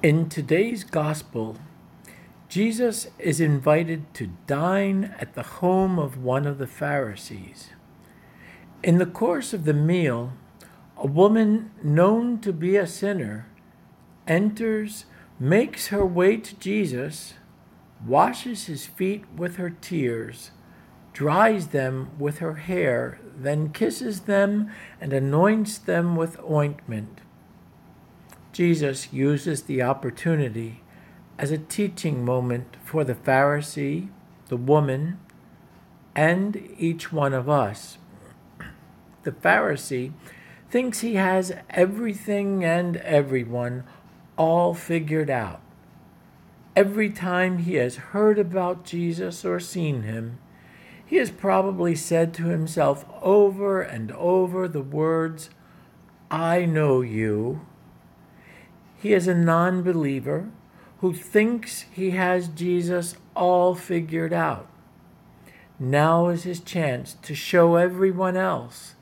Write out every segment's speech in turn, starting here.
In today's gospel, Jesus is invited to dine at the home of one of the Pharisees. In the course of the meal, a woman known to be a sinner enters, makes her way to Jesus, washes his feet with her tears, dries them with her hair, then kisses them and anoints them with ointment. Jesus uses the opportunity as a teaching moment for the Pharisee, the woman, and each one of us. The Pharisee thinks he has everything and everyone all figured out. Every time he has heard about Jesus or seen him, he has probably said to himself over and over the words, I know you. He is a non believer who thinks he has Jesus all figured out. Now is his chance to show everyone else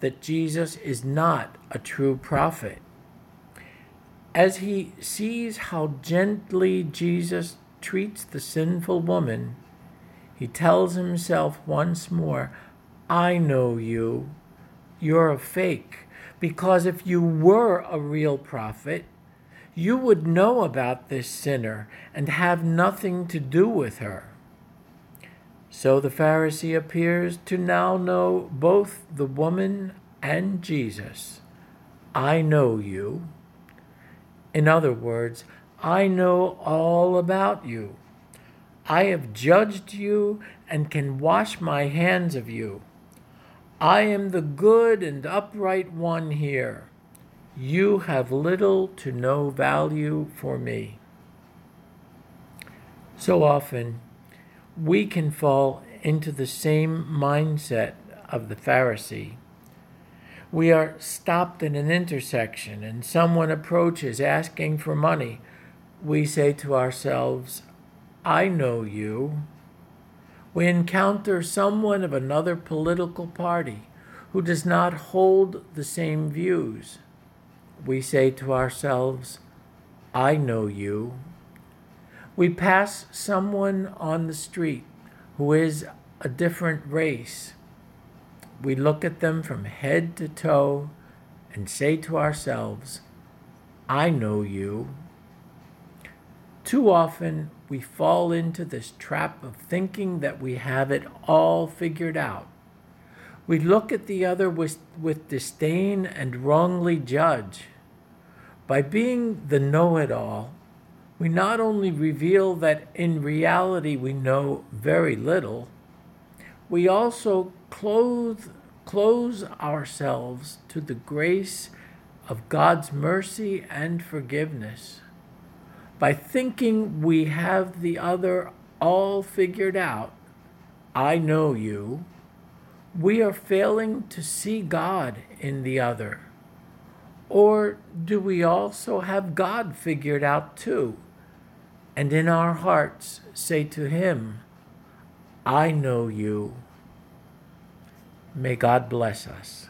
that Jesus is not a true prophet. As he sees how gently Jesus treats the sinful woman, he tells himself once more, I know you. You're a fake. Because if you were a real prophet, you would know about this sinner and have nothing to do with her. So the Pharisee appears to now know both the woman and Jesus. I know you. In other words, I know all about you. I have judged you and can wash my hands of you. I am the good and upright one here. You have little to no value for me. So often, we can fall into the same mindset of the Pharisee we are stopped in an intersection and someone approaches asking for money, we say to ourselves, I know you. We encounter someone of another political party who does not hold the same views. We say to ourselves, I know you. We pass someone on the street who is a different race we look at them from head to toe and say to ourselves, I know you. Too often we fall into this trap of thinking that we have it all figured out. We look at the other with, with disdain and wrongly judge. By being the know it all, we not only reveal that in reality we know very little, we also clothe, close ourselves to the grace of God's mercy and forgiveness. By thinking we have the other all figured out, I know you, we are failing to see God in the other. Or do we also have God figured out too? And in our hearts say to Him, I know you. May God bless us.